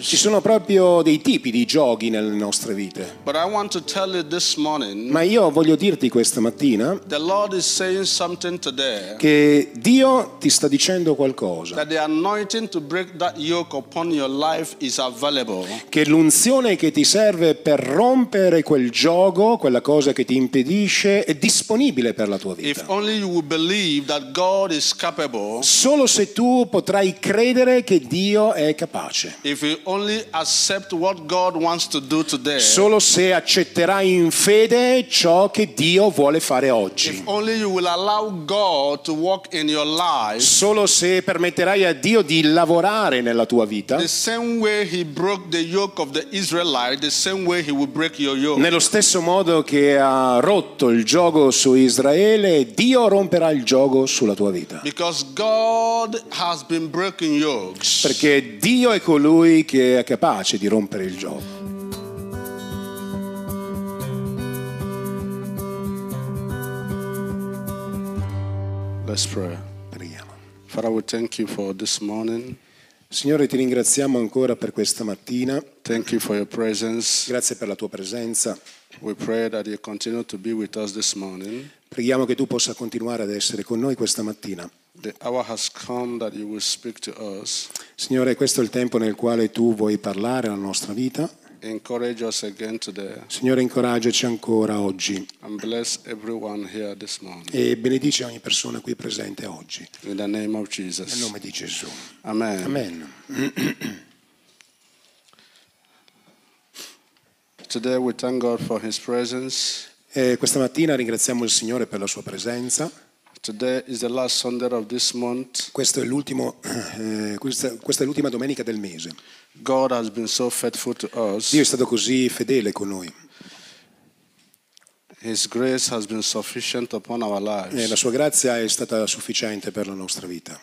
Ci sono proprio dei tipi di giochi nelle nostre vite. But I want to tell you this morning Ma io voglio dirti questa mattina the Lord is saying something today che Dio ti sta dicendo qualcosa, that the anointing to break that yoke upon your life is available. che l'unzione che ti serve per rompere quel gioco, quella cosa che ti impedisce, è disponibile per la tua If vita. only you will believe that God is capable, Solo se tu potrai credere che Dio è capace. today, Solo se accetterai in fede ciò che Dio vuole fare oggi. life Solo se permetterai a Dio di lavorare nella tua vita, yoke yoke. nello stesso modo che ha rotto il gioco su Israele, Dio romperà il gioco sulla tua vita. Because God has been breaking yokes. Perché Dio è colui che è capace di rompere il gioco. Let's pray. Preghiamo. Father, we thank you for this morning. Signore, ti ringraziamo ancora per questa mattina. Thank you for your presence. Grazie per la tua presenza. We pray that you continue to be with us this morning. Preghiamo che tu possa continuare ad essere con noi questa mattina. The hour has come that you will speak to us. Signore, questo è il tempo nel quale tu vuoi parlare alla nostra vita. Signore, incoraggiaci ancora oggi and bless everyone here this morning. e benedici ogni persona qui presente oggi. In the name of Nel nome di Gesù. Amen. Amen. Today we thank God for His presence. E questa mattina ringraziamo il Signore per la sua presenza. Today is the last Sunday of this month. Questo è l'ultimo, eh, questa, questa è l'ultima domenica del mese. God has been so faithful to us. Dio è stato così fedele con noi His grace has been sufficient upon our e la lives. sua grazia è stata sufficiente per la nostra vita.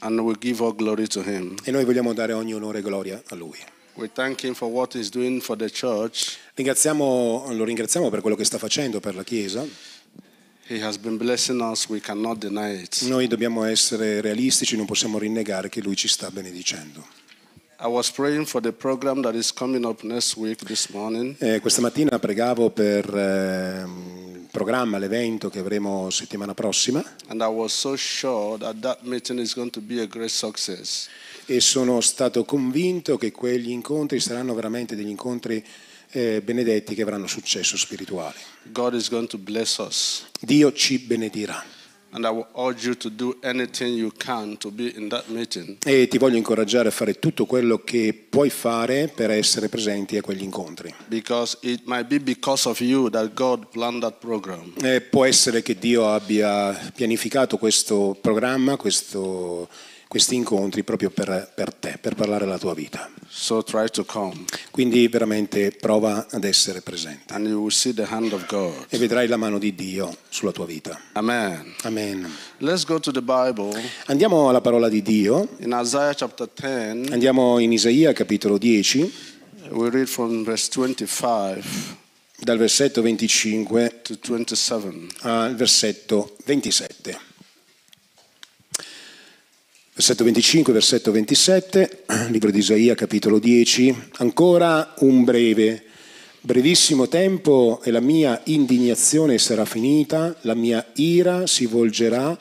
And we give all glory to Him. E noi vogliamo dare ogni onore e gloria a Lui. We thank Him for what He's doing for the church. Ringraziamo, lo ringraziamo per quello che sta facendo per la Chiesa. He has been blessing us. We cannot deny it. Noi dobbiamo essere realistici, non possiamo rinnegare che Lui ci sta benedicendo. Week. Eh, questa mattina pregavo per ehm, il programma, l'evento che avremo settimana prossima so sure that that e sono stato convinto che quegli incontri saranno veramente degli incontri eh, benedetti che avranno successo spirituale. Dio ci benedirà e ti voglio incoraggiare a fare tutto quello che puoi fare per essere presenti a quegli incontri. Eh, può essere che Dio abbia pianificato questo programma, questo- questi incontri proprio per, per te, per parlare della tua vita. So try to come. Quindi veramente prova ad essere presente And you will see the hand of God. e vedrai la mano di Dio sulla tua vita. Amen. Amen. Let's go to the Bible. Andiamo alla parola di Dio, In Isaiah chapter 10, andiamo in Isaia capitolo 10, we read from verse 25 dal versetto 25 to 27. al versetto 27. Versetto 25, versetto 27, libro di Isaia, capitolo 10. Ancora un breve, brevissimo tempo e la mia indignazione sarà finita, la mia ira si volgerà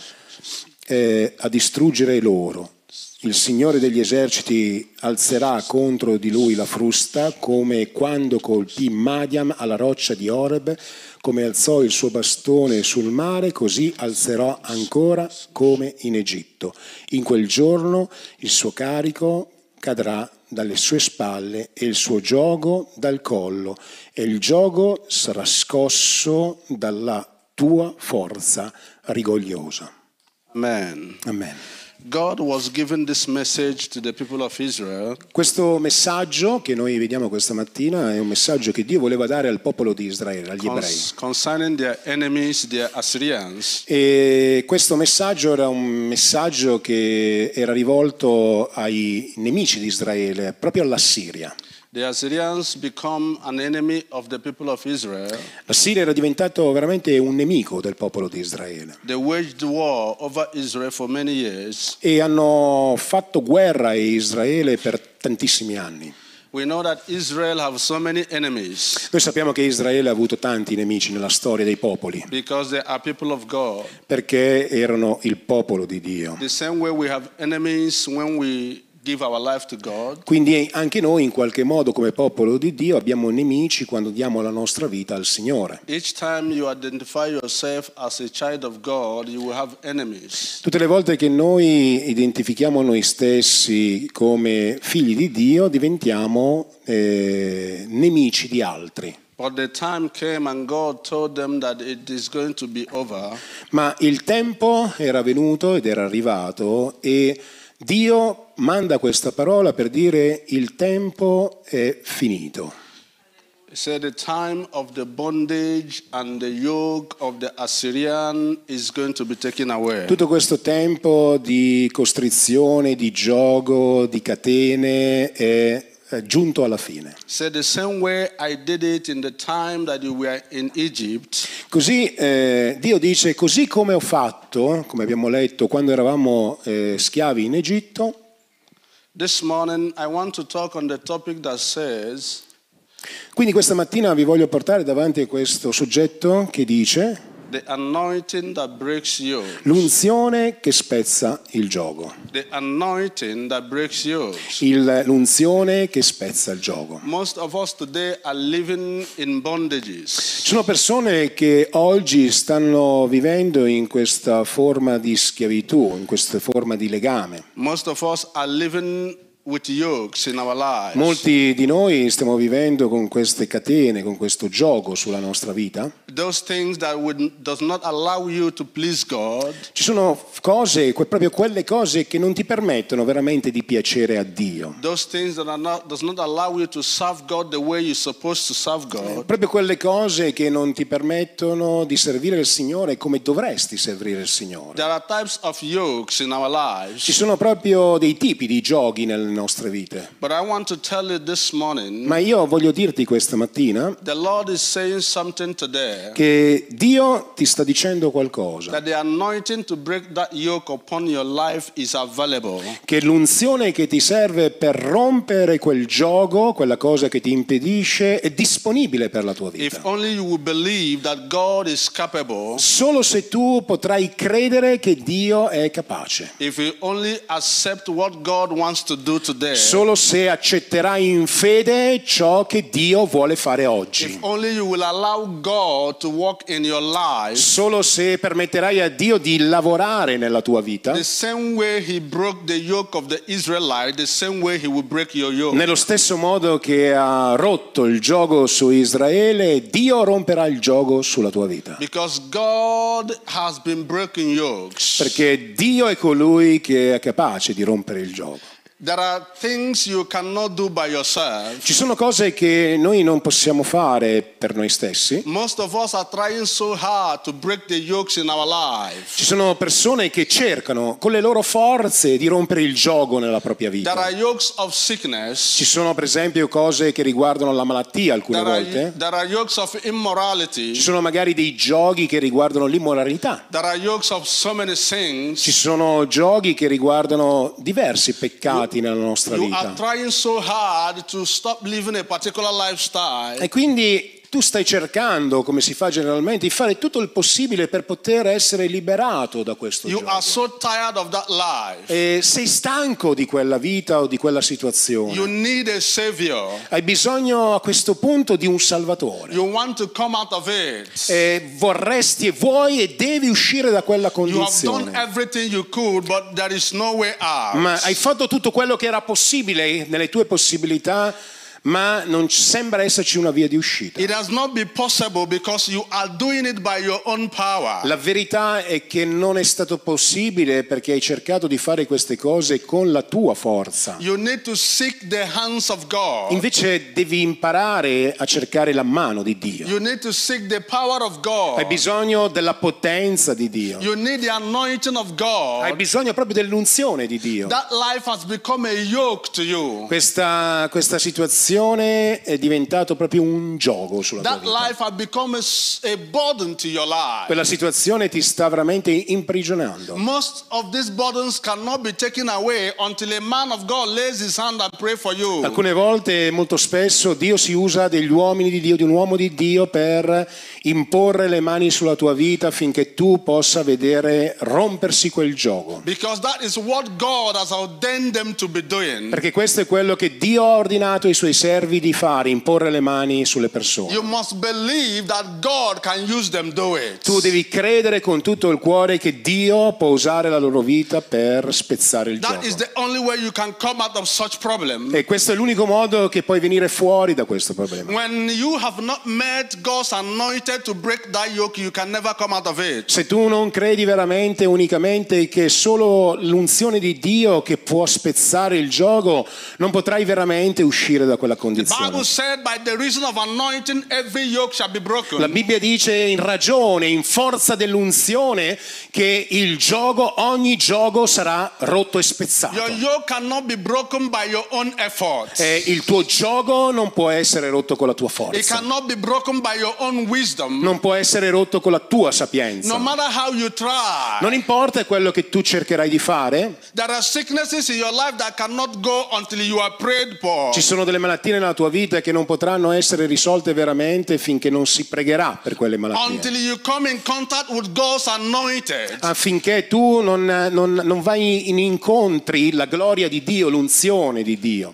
eh, a distruggere loro. Il Signore degli eserciti alzerà contro di lui la frusta, come quando colpì Madiam alla roccia di Oreb, come alzò il suo bastone sul mare, così alzerò ancora come in Egitto. In quel giorno il suo carico cadrà dalle sue spalle e il suo giogo dal collo, e il giogo sarà scosso dalla tua forza rigogliosa. Amen. Amen. God was giving this message to the people of Israel Questo messaggio che noi vediamo questa mattina è un messaggio che Dio voleva dare al popolo di Israele, agli ebrei. their enemies, their Assyrians. E questo messaggio era un messaggio che era rivolto ai nemici di Israele, proprio all'Assiria. The Assyrians become an enemy of the people of Israel. La Siria era diventato veramente un nemico del popolo di Israele They waged war over Israel for many years. e hanno fatto guerra a Israele per tantissimi anni. We know that Israel have so many enemies Noi sappiamo che Israele ha avuto tanti nemici nella storia dei popoli because they are people of God. perché erano il popolo di Dio. The same way we have enemies when we give our life to God. Quindi anche noi in qualche modo come popolo di Dio abbiamo nemici quando diamo la nostra vita al Signore. Each time you identify yourself as a child of God, you will have enemies. Tutte le volte che noi identifichiamo noi stessi come figli di Dio diventiamo eh, nemici di altri. But the time came and God told them that it is going to be over. Ma il tempo era venuto ed era arrivato e Dio manda questa parola per dire il tempo è finito. Tutto questo tempo di costrizione, di gioco, di catene è giunto alla fine. Così eh, Dio dice, così come ho fatto, come abbiamo letto, quando eravamo eh, schiavi in Egitto, says quindi questa mattina vi voglio portare davanti a questo soggetto che dice the anointing that breaks yokes. l'unzione che spezza il gioco. The anointing that breaks yokes. Il- l'unzione che spezza il gioco. Most of us today are living in bondages. Ci sono persone che oggi stanno vivendo in questa forma di schiavitù, in questa forma di legame. Most of us are living with yokes in our lives. Molti di noi stiamo vivendo con queste catene, con questo gioco sulla nostra vita. Those things that would, does not allow you to please God. Ci sono cose, proprio quelle cose che non ti permettono veramente di piacere a Dio. Those things that are not, does not allow you to serve God the way you're supposed to serve God. Proprio quelle cose che non ti permettono di servire il Signore come dovresti servire il Signore. There are types of yokes in our Ci sono proprio dei tipi di giochi nelle nostre vite. But I want to tell you this morning Ma io voglio dirti questa mattina the Lord is saying something today che Dio ti sta dicendo qualcosa, che l'unzione che ti serve per rompere quel gioco, quella cosa che ti impedisce, è disponibile per la tua If vita. Solo se tu potrai credere che Dio è capace. if Solo se accetterai in fede ciò che Dio vuole fare if oggi. only you will allow God to walk in your life Solo se permetterai a Dio di lavorare nella tua vita. Nello stesso modo che ha rotto il gioco su Israele, Dio romperà il gioco sulla tua vita. Because God has been breaking yokes. Perché Dio è colui che è capace di rompere il gioco. There are things you cannot do by yourself. Ci sono cose che noi non possiamo fare per noi stessi. So. Ci sono persone che cercano con le loro forze di rompere il gioco nella propria There vita. are yokes of sickness. Ci sono per esempio cose che riguardano la malattia alcune There are, volte. there are yokes of immorality. Ci sono magari dei giochi che riguardano l'immoralità. There are yokes of so. Ci sono giochi che riguardano diversi peccati nella nostra vita. so. E quindi tu stai cercando, come si fa generalmente, di fare tutto il possibile per poter essere liberato da questo You gioco. are so tired of that life. E sei stanco di quella vita o di quella situazione. You need a savior. Hai bisogno a questo punto di un salvatore. You want to come out of it. E vorresti e vuoi e devi uscire da quella condizione. could, no. Ma hai fatto tutto quello che era possibile nelle tue possibilità, ma non sembra esserci una via di uscita. La verità è che non è stato possibile perché hai cercato di fare queste cose con la tua forza. You need to seek the hands of God. Invece devi imparare a cercare la mano di Dio. You need to seek the power of Hai bisogno della potenza di Dio. You need the anointing of Hai bisogno proprio dell'unzione di Dio. That life has become a yoke to you. Questa, questa situazione situazione è diventato proprio un gioco sulla tua That vita. life has become a, s- a burden to your life. Quella situazione ti sta veramente imprigionando. Alcune volte, molto spesso, Dio si usa degli uomini di Dio, di un uomo di Dio per imporre le mani sulla tua vita affinché tu possa vedere rompersi quel gioco. Because that is what God has ordained them to be doing. Perché questo è quello che Dio ha ordinato ai suoi servi di fare, imporre le mani sulle persone. Tu devi credere con tutto il cuore che Dio può usare la loro vita per spezzare il That gioco. E questo è l'unico modo che puoi venire fuori da questo problema. Yoke. Se tu non credi veramente unicamente che è solo l'unzione di Dio che può spezzare il gioco, non potrai veramente uscire da quella The condizione. Bible said, by the reason of anointing, every yoke shall be broken. La Bibbia dice in ragione, in forza dell'unzione, che il gioco, ogni gioco sarà rotto e spezzato. Your yoke cannot be broken by your own effort. E il tuo gioco non può essere rotto con la tua It forza, cannot be broken by your own wisdom. non può essere rotto con la tua sapienza. No matter how you try. Non importa quello che tu cercherai di fare, There are sicknesses in your life that cannot go until you are prayed for. Ci sono delle malattie nella tua vita che non potranno essere risolte veramente finché non si pregherà per quelle malattie. Affinché tu non, non- non vai in incontri la gloria di Dio, l'unzione di Dio.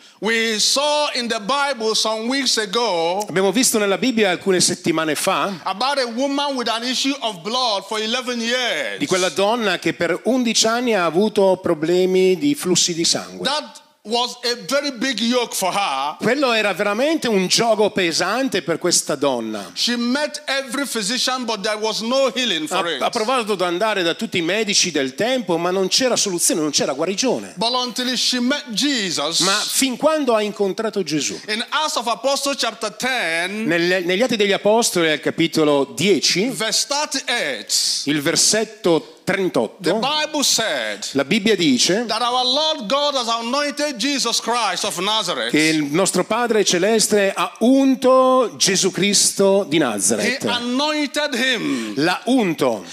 Abbiamo visto nella Bibbia alcune settimane fa about a woman with an issue of blood for 11 years. di quella donna che per 11 anni ha avuto problemi di flussi di sangue. That was a very big yoke for her. Quello era veramente un gioco pesante per questa donna. She met every physician, but there was no healing Ha, for it. ha provato ad andare da tutti i medici del tempo, ma non c'era soluzione, non c'era guarigione. But until she met Jesus, Ma fin quando ha incontrato Gesù? in Acts of Apostles chapter 10, Nel- negli Atti degli Apostoli, al capitolo 10, verse 38, il versetto the 38, Bible said la Bibbia dice that our Lord God has anointed Jesus Christ of Nazareth. che il nostro Padre Celeste ha unto Gesù Cristo di Nazareth. L'ha unto.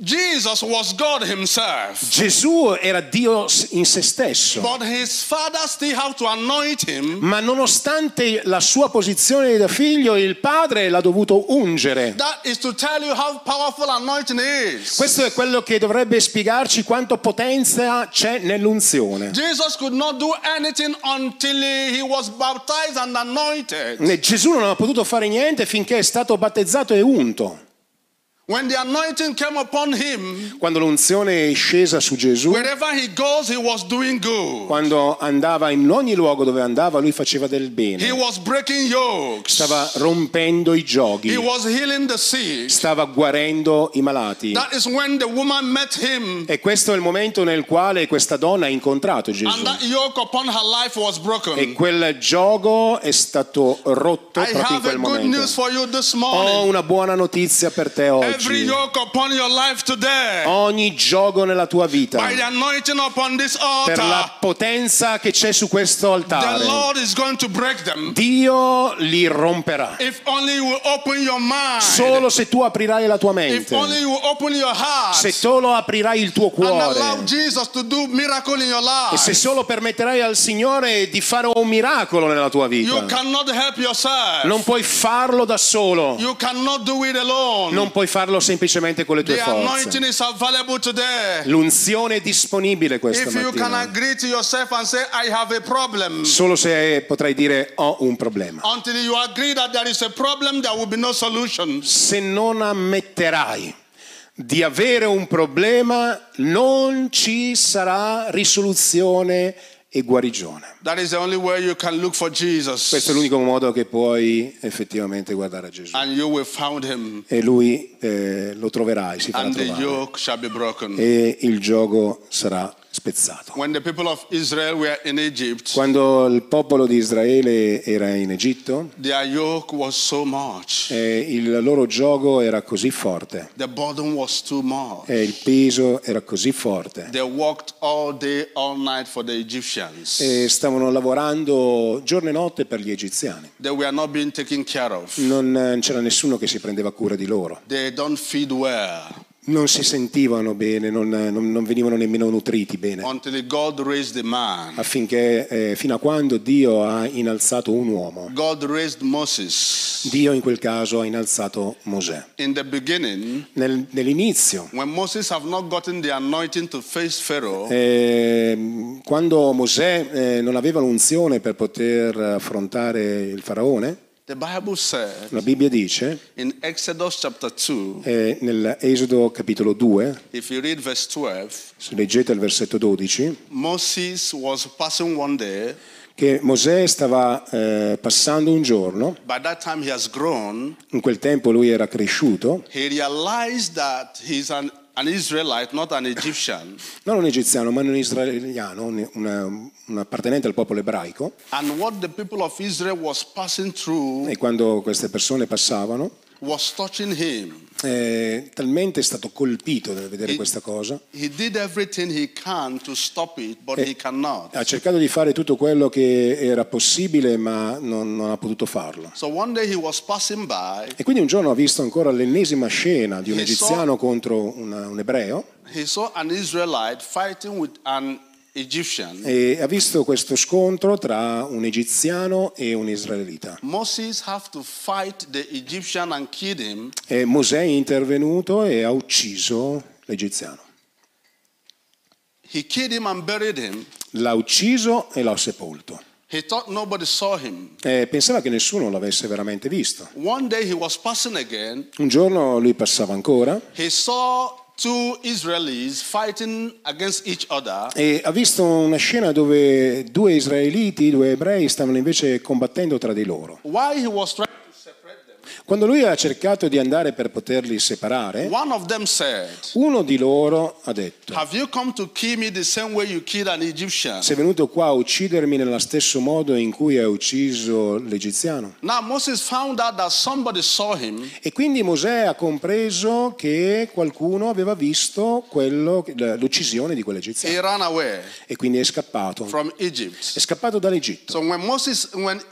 Jesus was God himself. Gesù era Dio in se stesso. But his father still had to anoint him. Ma nonostante la sua posizione da figlio, il padre l'ha dovuto ungere. That is to tell you how powerful anointing is. Questo è quello che dovrebbe spiegarci quanto potenza c'è nell'unzione. Jesus could not do anything until he was baptized and anointed. Gesù non ha potuto fare niente finché è stato battezzato e unto. When the anointing came upon him, Quando l'unzione è scesa su Gesù, he goes, he was doing good. quando andava in ogni luogo dove andava, lui faceva del He bene. was breaking yokes. Stava rompendo i He giochi, was healing the sick. stava guarendo i malati. That is when the woman met him E questo è il momento nel quale questa donna ha incontrato Gesù. and that yoke upon her life was E quel gioco è stato rotto I proprio in quel good momento. news for you this Ho una buona notizia per te Every yoke upon your life today, Ogni gioco nella tua vita, by the anointing upon this per la altar, potenza che c'è su questo the altare, Lord is going to break them. Dio li romperà. If only you will open your mind. Solo se tu aprirai la tua If mente, only you will open your heart se solo aprirai il tuo and allow cuore Jesus to do miracle in your e se life. solo permetterai al Signore di fare un miracolo nella tua You vita. cannot help yourself. Non puoi farlo da solo, You cannot do it alone. non puoi farlo semplicemente con le tue forze. L'unzione è disponibile questa mattina. problem, Solo se potrai dire ho un problema. problem, no. Se non ammetterai di avere un problema, non ci sarà risoluzione e guarigione. Questo è l'unico modo che puoi effettivamente guardare a Gesù. E lui eh, lo troverai, si farà trovare. E il gioco sarà spezzato. When the people of Israel were in Egypt, Quando il popolo di Israele era in Egitto, their yoke was so much. eh, il loro gioco era così forte, The burden was too much. e il peso era così forte. All day, all night for the Egyptians. E stavano lavorando giorno e notte per gli egiziani. They were not being taken care of. Non eh, c'era nessuno che si prendeva cura di loro. Well Non si sentivano bene, non, non- non venivano nemmeno nutriti bene. Affinché, eh, fino a quando Dio ha innalzato un uomo. Dio in quel caso ha innalzato Mosè. In Nel- nell'inizio, when Moses have not gotten the anointing to face Pharaoh, eh, quando Mosè eh, non aveva l'unzione per poter affrontare il faraone, la Bibbia dice, in Exodus chapter 2, eh, nell'Esodo capitolo 2, if you read verse 12, se leggete il versetto 12, Moses was passing one day. che Mosè stava eh, passando un giorno, By that time, he has grown. in quel tempo lui era cresciuto, He realized that he's an, an Israelite, not an Egyptian. non un egiziano ma un israeliano, un, un appartenente al popolo ebraico, And what the people of Israel was passing through e quando queste persone passavano, was touching him. Eh, talmente è stato colpito nel vedere questa cosa, He it, but he cannot. ha cercato di fare tutto quello che era possibile ma non, non ha potuto farlo. So by, E quindi un giorno ha visto ancora l'ennesima scena di un He saw- egiziano contro una- un ebreo he saw an Israelite fighting with an. E ha visto questo scontro tra un egiziano e un israelita. Moses have to fight the Egyptian and kill him. E Mosè è intervenuto e ha ucciso l'egiziano. He killed him and buried him. L'ha ucciso e l'ha sepolto. He thought nobody saw him. E pensava che nessuno l'avesse veramente visto. One day he was passing again. Un giorno lui passava ancora He saw two Israelis fighting against each other. e ha visto una scena dove due israeliti, due ebrei, stavano invece combattendo tra di loro. While he was trying to separate Quando lui ha cercato di andare per poterli separare, said, uno di loro ha detto, sei venuto qua a uccidermi nello stesso modo in cui hai ucciso l'egiziano? Him E quindi Mosè ha compreso che qualcuno aveva visto quello- l'uccisione di quell'egiziano e quindi è scappato. È scappato dall'Egitto. So when Moses, when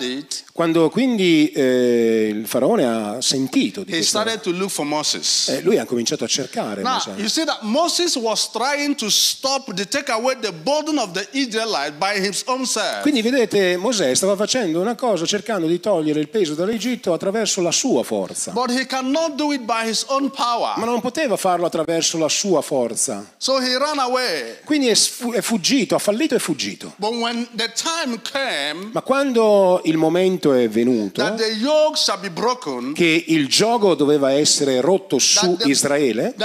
it, Quando quindi eh, il faraone ha sentito di he started to look for Moses. eh, lui ha cominciato a cercare Now Mosè. you see that Moses was trying to stop the take away the burden of the Israelite by his own self. Quindi vedete, Mosè stava facendo una cosa cercando di togliere il peso dall'Egitto attraverso la sua forza, But he cannot do it by his own ma power. non poteva farlo attraverso la sua forza. So he ran away. Quindi è, è fuggito, ha fallito e fuggito. But when the time came Ma quando il momento è venuto that the yoke shall be broken, che il gioco doveva essere rotto su the- Israele, che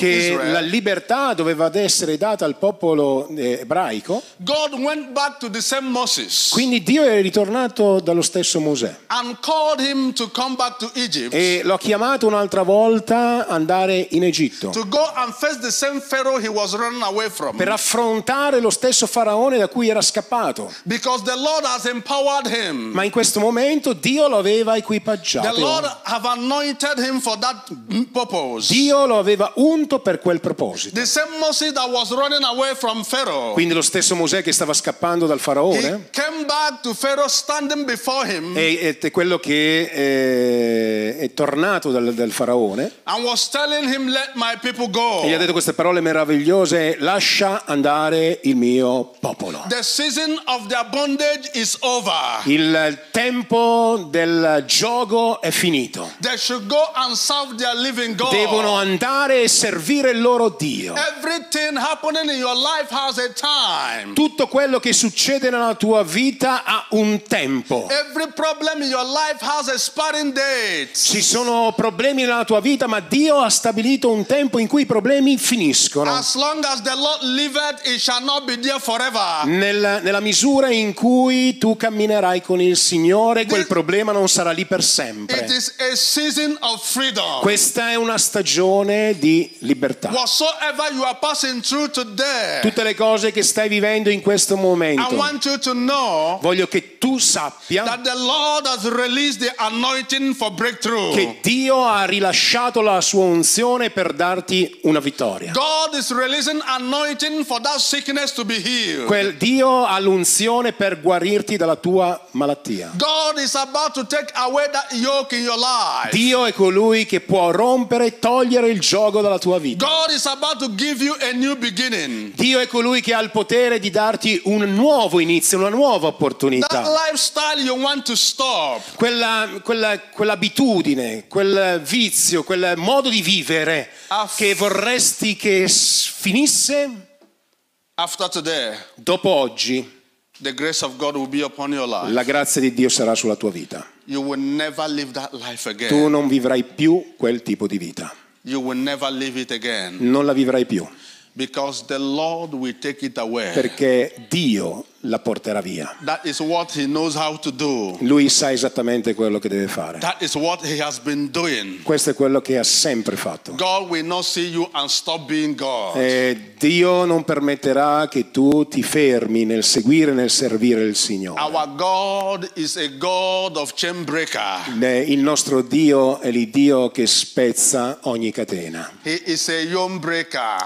la Israel, libertà doveva essere data al popolo eh, ebraico, God went back to the same Moses quindi Dio è ritornato dallo stesso Mosè and called him to come back to Egypt e l'ho chiamato un'altra volta andare in Egitto to go and face the same Pharaoh he was running away from. per affrontare lo stesso faraone da cui era scappato. Because the Lord has empowered him. Ma in questo momento Dio lo aveva equipaggiato. Dio lo aveva unto per quel proposito. Quindi lo stesso Mosè che stava scappando dal faraone è, è quello che eh, è tornato dal, dal faraone him, Let my people go. e gli ha detto queste parole meravigliose, lascia andare il mio popolo. The season of their bondage is over. Il tempo del gioco è finito. Devono andare e servire il loro Dio. Tutto quello che succede nella tua vita ha un tempo. Ci sono problemi nella tua vita, ma Dio ha stabilito un tempo in cui i problemi finiscono. As as the Lord liveth, it shall not be there forever. Nel- nella misura in cui tu camminerai con il Signore Quel problema non sarà lì per sempre. Questa è una stagione di libertà. Tutte le cose che stai vivendo in questo momento, voglio che tu sappia che Dio ha rilasciato la sua unzione per darti una vittoria. Quel Dio ha l'unzione per guarirti dalla tua malattia. God is about to take away that yoke in your life. Dio è colui che può rompere e togliere il gioco dalla tua vita. God is about to give you a new beginning. Dio è colui che ha il potere di darti un nuovo inizio, una nuova That opportunità. lifestyle you want to stop, Quella, quella- quell'abitudine, quel vizio, quel modo di vivere Aff- che vorresti che finisse, after today, dopo oggi the grace of God will be upon your life. la grazia di Dio sarà sulla tua vita. You will never live that life Tu non vivrai più quel tipo di vita, You will never live it again non la vivrai più, because the Lord will take it away. perché Dio la porterà via. That is what He knows how to do. Lui sa esattamente quello che deve fare. That is what He has been doing. Questo è quello che ha sempre fatto. E Dio non permetterà che tu ti fermi nel seguire e nel servire il Signore. Il nostro Dio è il Dio che spezza ogni catena.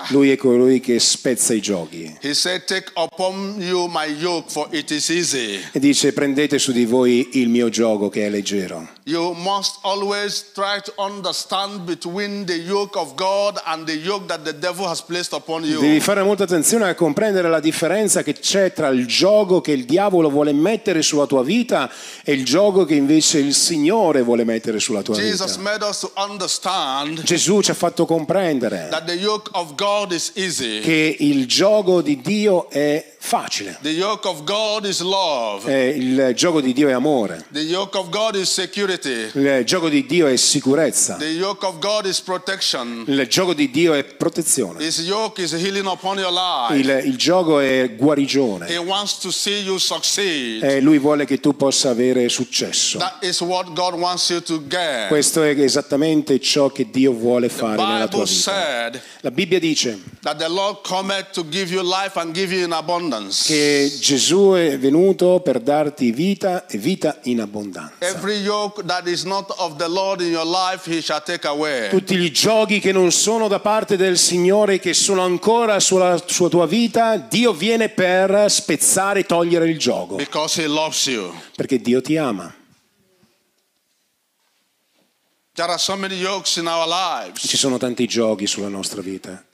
Lui è colui che spezza i giochi. He said, Take upon you my yoke, for it is easy. E dice prendete su di voi il mio gioco che è leggero. You must always try to understand between the yoke of God and the yoke that the devil has placed upon Devi you. fare molta attenzione a comprendere la differenza che c'è tra il gioco che il diavolo vuole mettere sulla tua vita e il gioco che invece il Signore vuole mettere sulla tua Jesus vita. made us to understand Gesù ci ha fatto comprendere that the yoke of God is easy. che il gioco di Dio è facile. The yoke of God is love. Eh, il gioco di Dio è amore. The yoke of God is security. Il gioco di Dio è sicurezza. Il gioco di Dio è protezione. Il, il gioco è guarigione. E lui vuole che tu possa avere successo. Questo è esattamente ciò che Dio vuole fare nella tua vita. La Bibbia dice che Gesù è venuto per darti vita e vita in abbondanza. Every yoke that is not of the Lord in your life, He shall take away. Tutti i giochi che non sono da parte del Signore, che sono ancora sulla sua tua vita, Dio viene per spezzare e togliere il gioco, perché Dio ti ama. There are so many yokes in our lives, Ci sono tanti giochi sulla nostra vita,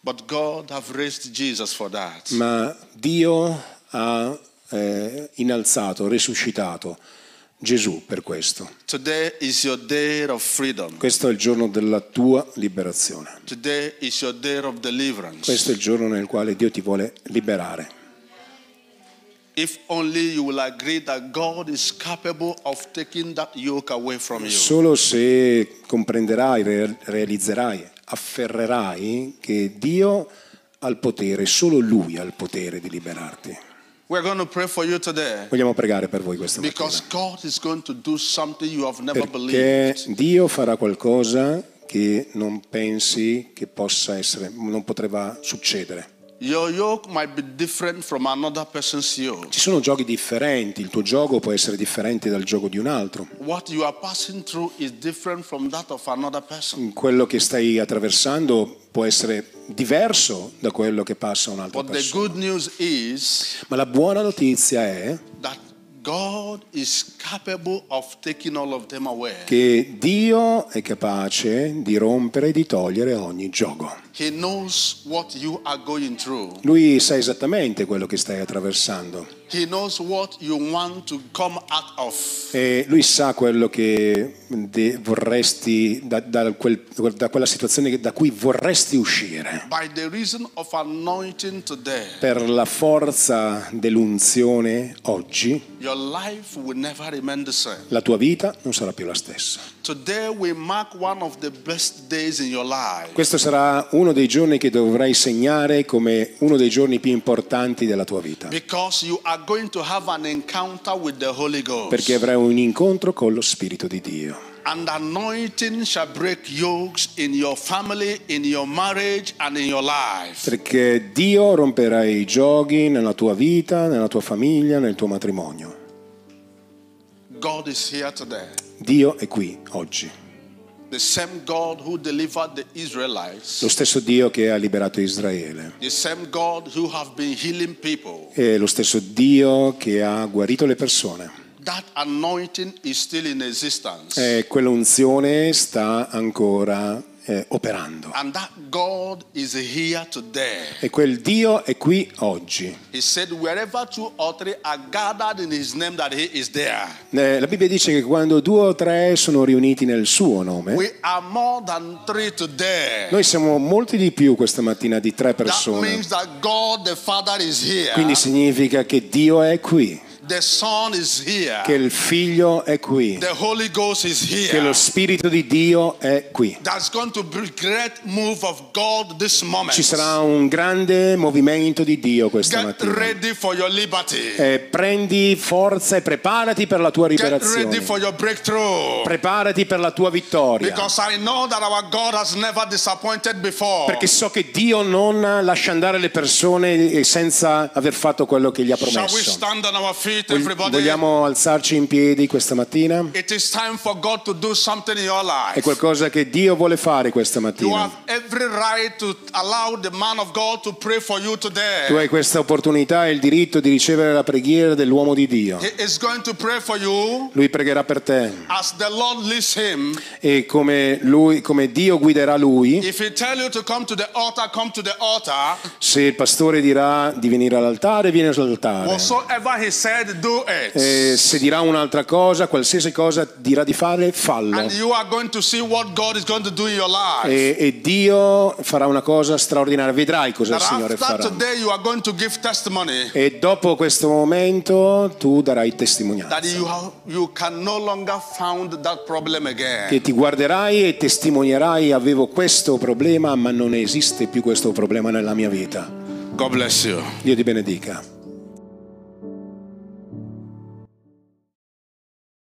but God have raised Jesus for that. ma Dio ha eh, innalzato, resuscitato Gesù per questo. Questo è il giorno della tua liberazione. Today is your day of deliverance. Questo è il giorno nel quale Dio ti vuole liberare. Solo se comprenderai, re- realizzerai, afferrerai che Dio ha il potere, solo Lui ha il potere di liberarti. Vogliamo pregare per voi questa mattina. Perché. Dio farà qualcosa che non pensi che possa essere, non potrebbe succedere. Your yoke might be different from another person's yoke. Ci sono giochi differenti, il tuo gioco può essere differente dal gioco di un altro. What you are passing through is different from that of another person. Quello che stai attraversando può essere diverso da quello che passa un'altra But the persona. good news is Ma la buona notizia è that God is capable of taking all of them away. che Dio è capace di rompere e di togliere ogni gioco. He knows what you are going through. Lui sa esattamente quello che stai attraversando He knows what you want to come out of. e lui sa quello che vorresti, da, da quel- da quella situazione da cui vorresti uscire. By the reason of anointing today, Per la forza dell'unzione oggi, your life life will never remain the same. la tua vita non sarà più la stessa. Questo sarà uno dei giorni che dovrai segnare come uno dei giorni più importanti della tua vita, perché avrai un incontro con lo Spirito di Dio. And anointing shall break yokes in your family, in your marriage, and in your life. Perché Dio romperà i giochi nella tua vita, nella tua famiglia, nel tuo matrimonio. Dio è qui oggi. Lo stesso Dio che ha liberato Israele. the same God who have been healing people. È lo stesso Dio che ha guarito le persone. That anointing is still in existence. E quell'unzione sta ancora eh, operando. And that God is here today. E quel Dio è qui oggi. Said, name, that. Eh, la Bibbia dice che quando due o tre sono riuniti nel suo nome, We are more than three today. noi siamo molti di più questa mattina di tre That persone. means that God the Father is here. Quindi significa che Dio è qui, The Son is here. che il Figlio è qui, The Holy Ghost is che lo. Spirito di Dio è qui. That's going to be great move of God this moment. Ci sarà un grande movimento di Dio questa Get mattina. ready for your liberty. Eh, prendi forza e preparati per la tua Get ready liberazione. for your breakthrough. Preparati per la tua vittoria. Because I know that our God has never disappointed before. Perché so che Dio non lascia andare le persone senza aver fatto quello che gli ha Shall we promesso. Vogliamo alzarci in piedi questa mattina? It is time for God to do something in your È qualcosa che Dio vuole fare questa mattina. Tu hai questa opportunità e il diritto di ricevere la preghiera dell'uomo di Dio. Lui pregherà per te e come, lui, come Dio guiderà lui, se il pastore dirà di venire all'altare, vieni all'altare. E se dirà un'altra cosa, qualsiasi cosa dirà di fare, fallo. E, e Dio farà una cosa straordinaria, vedrai cosa il Signore farà. E dopo questo momento tu darai testimonianza. Che ti guarderai e testimonierai avevo questo problema ma non esiste più questo problema nella mia vita. Dio ti benedica.